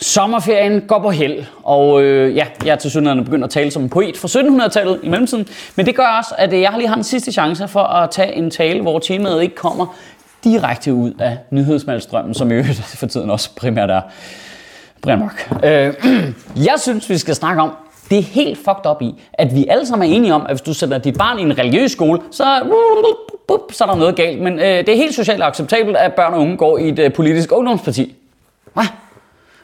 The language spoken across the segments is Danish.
Sommerferien går på held, og øh, ja, jeg er til synligheden begyndt at tale som en poet fra 1700-tallet i mellemtiden. Men det gør også, at øh, jeg lige har en sidste chance for at tage en tale, hvor temaet ikke kommer direkte ud af nyhedsmalstrømmen, som i øvrigt for tiden også primært er Brian Mørk. Øh, jeg synes, vi skal snakke om, det er helt fucked up i, at vi alle sammen er enige om, at hvis du sætter dit barn i en religiøs skole, så, så er der noget galt. Men øh, det er helt socialt acceptabelt, at børn og unge går i et øh, politisk ungdomsparti. Hvad?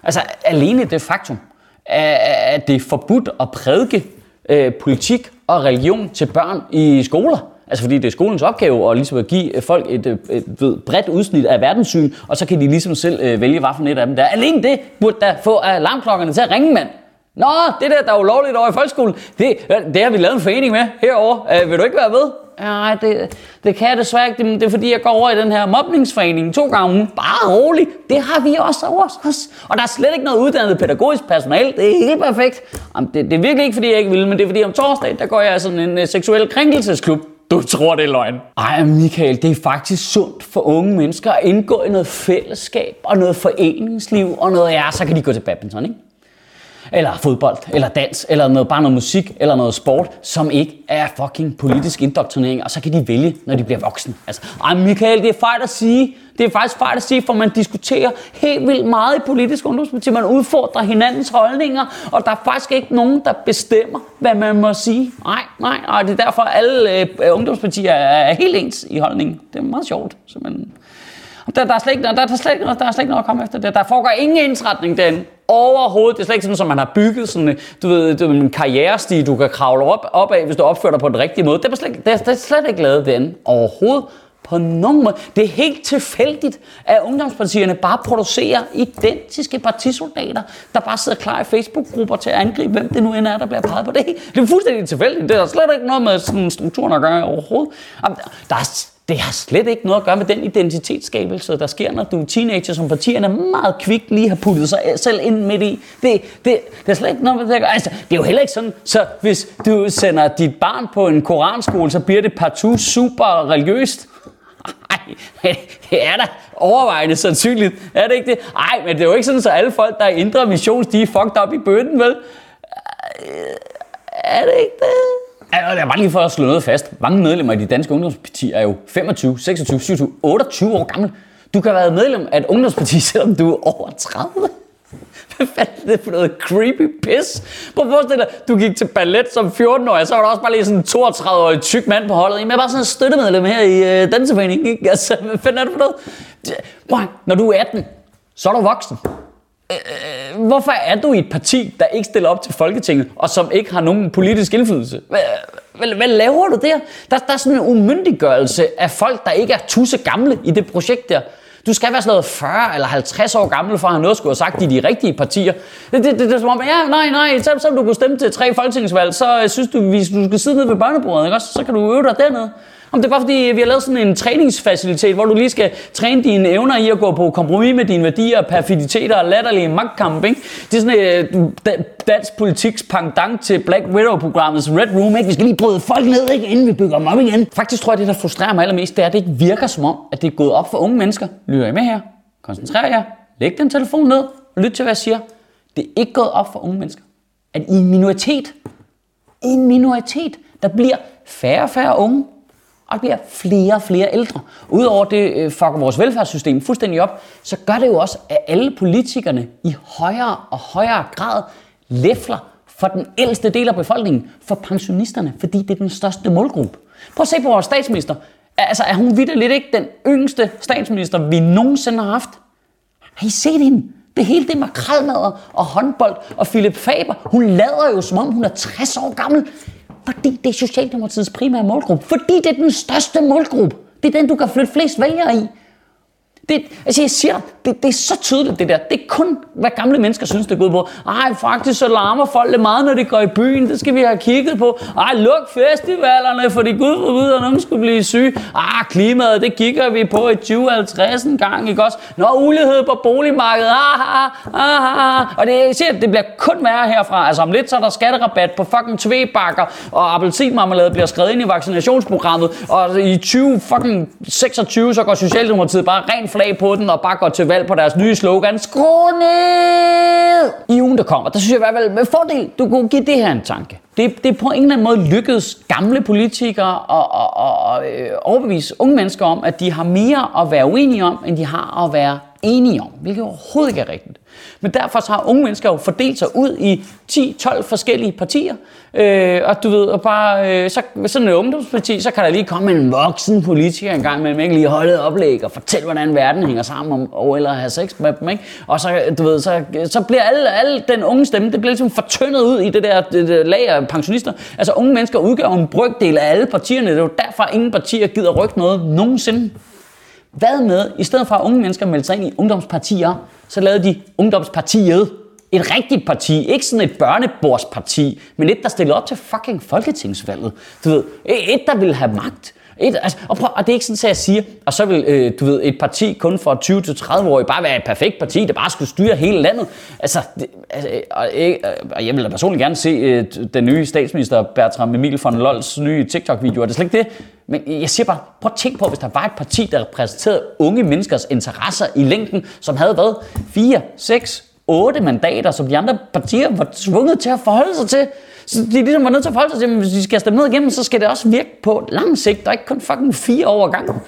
Altså alene det faktum, at det er forbudt at prædike øh, politik og religion til børn i skoler. Altså fordi det er skolens opgave at, ligesom at give øh, folk et, øh, et, et ved, bredt udsnit af verdenssyn, og så kan de ligesom selv øh, vælge, hvad for et af dem der. Alene det burde da få alarmklokkerne til at ringe, mand. Nå, det der, der er ulovligt over i folkeskolen, det, øh, det har vi lavet en forening med herovre. Øh, vil du ikke være med? Nej, det, det kan jeg desværre ikke. Det, det er fordi, jeg går over i den her mobningsforening to gange om ugen. Bare rolig. Det har vi også over os. Og der er slet ikke noget uddannet pædagogisk personale. Det er helt perfekt. Jamen, det, det er virkelig ikke, fordi jeg ikke vil, men det er fordi, om torsdag, der går jeg i sådan en uh, seksuel krænkelsesklub. Du tror, det er løgn. Ej, Michael, det er faktisk sundt for unge mennesker at indgå i noget fællesskab og noget foreningsliv og noget, ja, så kan de gå til badminton, ikke? Eller fodbold, eller dans, eller noget, bare noget musik, eller noget sport, som ikke er fucking politisk indoktrinering, og så kan de vælge, når de bliver voksne. Altså, ej Michael, det er fejl at sige. Det er faktisk fejl at sige, for man diskuterer helt vildt meget i politisk ungdomspolitik. Man udfordrer hinandens holdninger, og der er faktisk ikke nogen, der bestemmer, hvad man må sige. Nej, nej, og det er derfor, at alle øh, ungdomspartier er helt ens i holdningen. Det er meget sjovt, simpelthen. Der, der, er slet ikke, der, der, er slet ikke, der er slet ikke noget at komme efter det. Der foregår ingen indsretning derinde. Overhovedet. Det er slet ikke sådan, som man har bygget sådan, øh, du ved, du ved, en karrierestige, du kan kravle op, op af, hvis du opfører dig på den rigtige måde. Det er, slet, det er, det er slet ikke lavet den Overhovedet. På nogen måde. Det er helt tilfældigt, at ungdomspartierne bare producerer identiske partisoldater, der bare sidder klar i Facebook-grupper til at angribe, hvem det nu end er, der bliver peget på det. Det er fuldstændig tilfældigt. Det har slet ikke noget med sådan strukturen at gøre overhovedet. Der er det har slet ikke noget at gøre med den identitetsskabelse, der sker, når du er teenager, som partierne meget kvikt lige har puttet sig selv ind midt i. Det, det, det er slet ikke noget med det. Altså, det er jo heller ikke sådan, så hvis du sender dit barn på en koranskole, så bliver det partout super religiøst. Nej, det er da overvejende sandsynligt. Er det ikke det? Nej, men det er jo ikke sådan, så alle folk, der er indre missions, de er fucked op i bøtten, vel? Øh, er det ikke det? Altså, jeg bare lige for at slå noget fast. Mange medlemmer i de danske ungdomspartier er jo 25, 26, 27, 28 år gammel. Du kan være medlem af et ungdomsparti, selvom du er over 30. Hvad fanden er det for noget creepy piss? Prøv at forestille dig, du gik til ballet som 14-årig, så var der også bare lige sådan en 32-årig tyk mand på holdet. Jeg er bare sådan en støttemedlem her i øh, danseforeningen. Ikke? Altså, hvad fanden er det for noget? Prøv, når du er 18, så er du voksen. Øh, hvorfor er du i et parti, der ikke stiller op til Folketinget, og som ikke har nogen politisk indflydelse? Hvad, hvad, hvad laver du der? der? Der er sådan en umyndiggørelse af folk, der ikke er tusse gamle i det projekt der. Du skal være sådan noget 40 eller 50 år gammel, for at have noget skulle have sagt i de rigtige partier. Det, det, det, det er som om, ja, nej, nej, så, så du kunne stemme til tre folketingsvalg, så øh, synes du, hvis du skal sidde nede ved børnebordet, ikke også? så kan du øve dig dernede. Om det er bare fordi, vi har lavet sådan en træningsfacilitet, hvor du lige skal træne dine evner i at gå på kompromis med dine værdier, perfiditeter og latterlige magtkamp. Ikke? Det er sådan et øh, dansk politiks pangdang til Black Widow-programmets Red Room. Ikke? Vi skal lige bryde folk ned, ikke? inden vi bygger dem op igen. Faktisk tror jeg, det der frustrerer mig allermest, det er, at det ikke virker som om, at det er gået op for unge mennesker. Lytter I med her? Koncentrer jer. Læg den telefon ned og lyt til, hvad jeg siger. Det er ikke gået op for unge mennesker, at i en minoritet, i en minoritet, der bliver færre og færre unge, og der bliver flere og flere ældre. Udover det øh, fucker vores velfærdssystem fuldstændig op, så gør det jo også, at alle politikerne i højere og højere grad læfler for den ældste del af befolkningen, for pensionisterne, fordi det er den største målgruppe. Prøv at se på vores statsminister. Altså, er hun vidderligt ikke den yngste statsminister, vi nogensinde har haft? Har I set hende? Det hele det makralmadder og håndbold og Philip Faber. Hun lader jo, som om hun er 60 år gammel. Fordi det er Socialdemokratiets primære målgruppe. Fordi det er den største målgruppe. Det er den, du kan flytte flest vælgere i. Det, altså jeg siger det, det er så tydeligt det der. Det er kun, hvad gamle mennesker synes, det går gået på. Ej, faktisk så larmer folk lidt meget, når de går i byen. Det skal vi have kigget på. Ej, luk festivalerne, for de gud for gud, og nogen skulle blive syge. Ah, klimaet, det kigger vi på i 2050 en gang, ikke også? Nå, ulighed på boligmarkedet. Ah, ah, ah, ah, ah. Og det, jeg siger, det bliver kun værre herfra. Altså om lidt, så er der skatterabat på fucking tvebakker, og appelsinmarmelade bliver skrevet ind i vaccinationsprogrammet, og i 20 fucking 26, så går Socialdemokratiet bare rent flag på den, og bare går til valg på deres nye slogan, skru ned! I ugen, der kommer, der synes jeg i hvert fald med fordel, du kunne give det her en tanke. Det, det er på en eller anden måde lykkedes gamle politikere at, at, at, at øh, overbevise unge mennesker om, at de har mere at være uenige om, end de har at være enige om, hvilket overhovedet ikke er rigtigt. Men derfor så har unge mennesker jo fordelt sig ud i 10-12 forskellige partier, øh, og du ved, og bare, øh, så, sådan et ungdomsparti, så kan der lige komme en voksen politiker en gang, men ikke lige holde et oplæg og fortælle, hvordan verden hænger sammen, om, og, eller have sex med dem, ikke? Og så, du ved, så, så bliver alle, alle den unge stemme, det bliver ligesom fortyndet ud i det der, det, det lag af pensionister. Altså unge mennesker udgør en brygdel af alle partierne, det er jo derfor, ingen partier gider rykke noget nogensinde. Hvad med, i stedet for at unge mennesker melder sig ind i ungdomspartier, så lavede de ungdomspartiet. Et rigtigt parti, ikke sådan et børnebordsparti, men et, der stillede op til fucking folketingsvalget. Du ved, et, der ville have magt. Et, altså, og, prøv, og det er ikke sådan, at jeg siger, og så vil øh, du ved, et parti kun for 20 til 30 år bare være et perfekt parti, der bare skulle styre hele landet. Altså, det, altså og, øh, og jeg vil da personligt gerne se øh, den nye statsminister Bertram Emil von Lols nye TikTok-video, er det slet ikke det? Men jeg siger bare, prøv at tænk på, hvis der var et parti, der repræsenterede unge menneskers interesser i længden, som havde været 4, 6, 8 mandater, som de andre partier var tvunget til at forholde sig til. Så de ligesom var nødt til at forholde sig til, at hvis de skal stemme ned igennem, så skal det også virke på lang sigt, og ikke kun fucking fire år gang.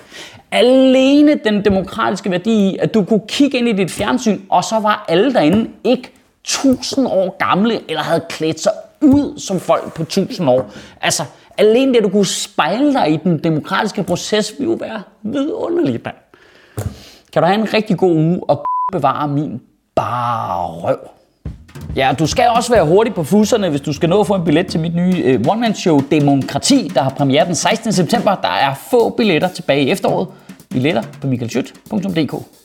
Alene den demokratiske værdi i, at du kunne kigge ind i dit fjernsyn, og så var alle derinde ikke 1000 år gamle, eller havde klædt sig ud som folk på 1000 år. Altså, alene det, at du kunne spejle dig i den demokratiske proces, ville jo være vidunderligt, mand. Kan du have en rigtig god uge og bevare min bare røv. Ja, du skal også være hurtig på fuserne, hvis du skal nå at få en billet til mit nye øh, one-man-show Demokrati, der har premiere den 16. september. Der er få billetter tilbage i efteråret. Billetter på michaelschut.dk.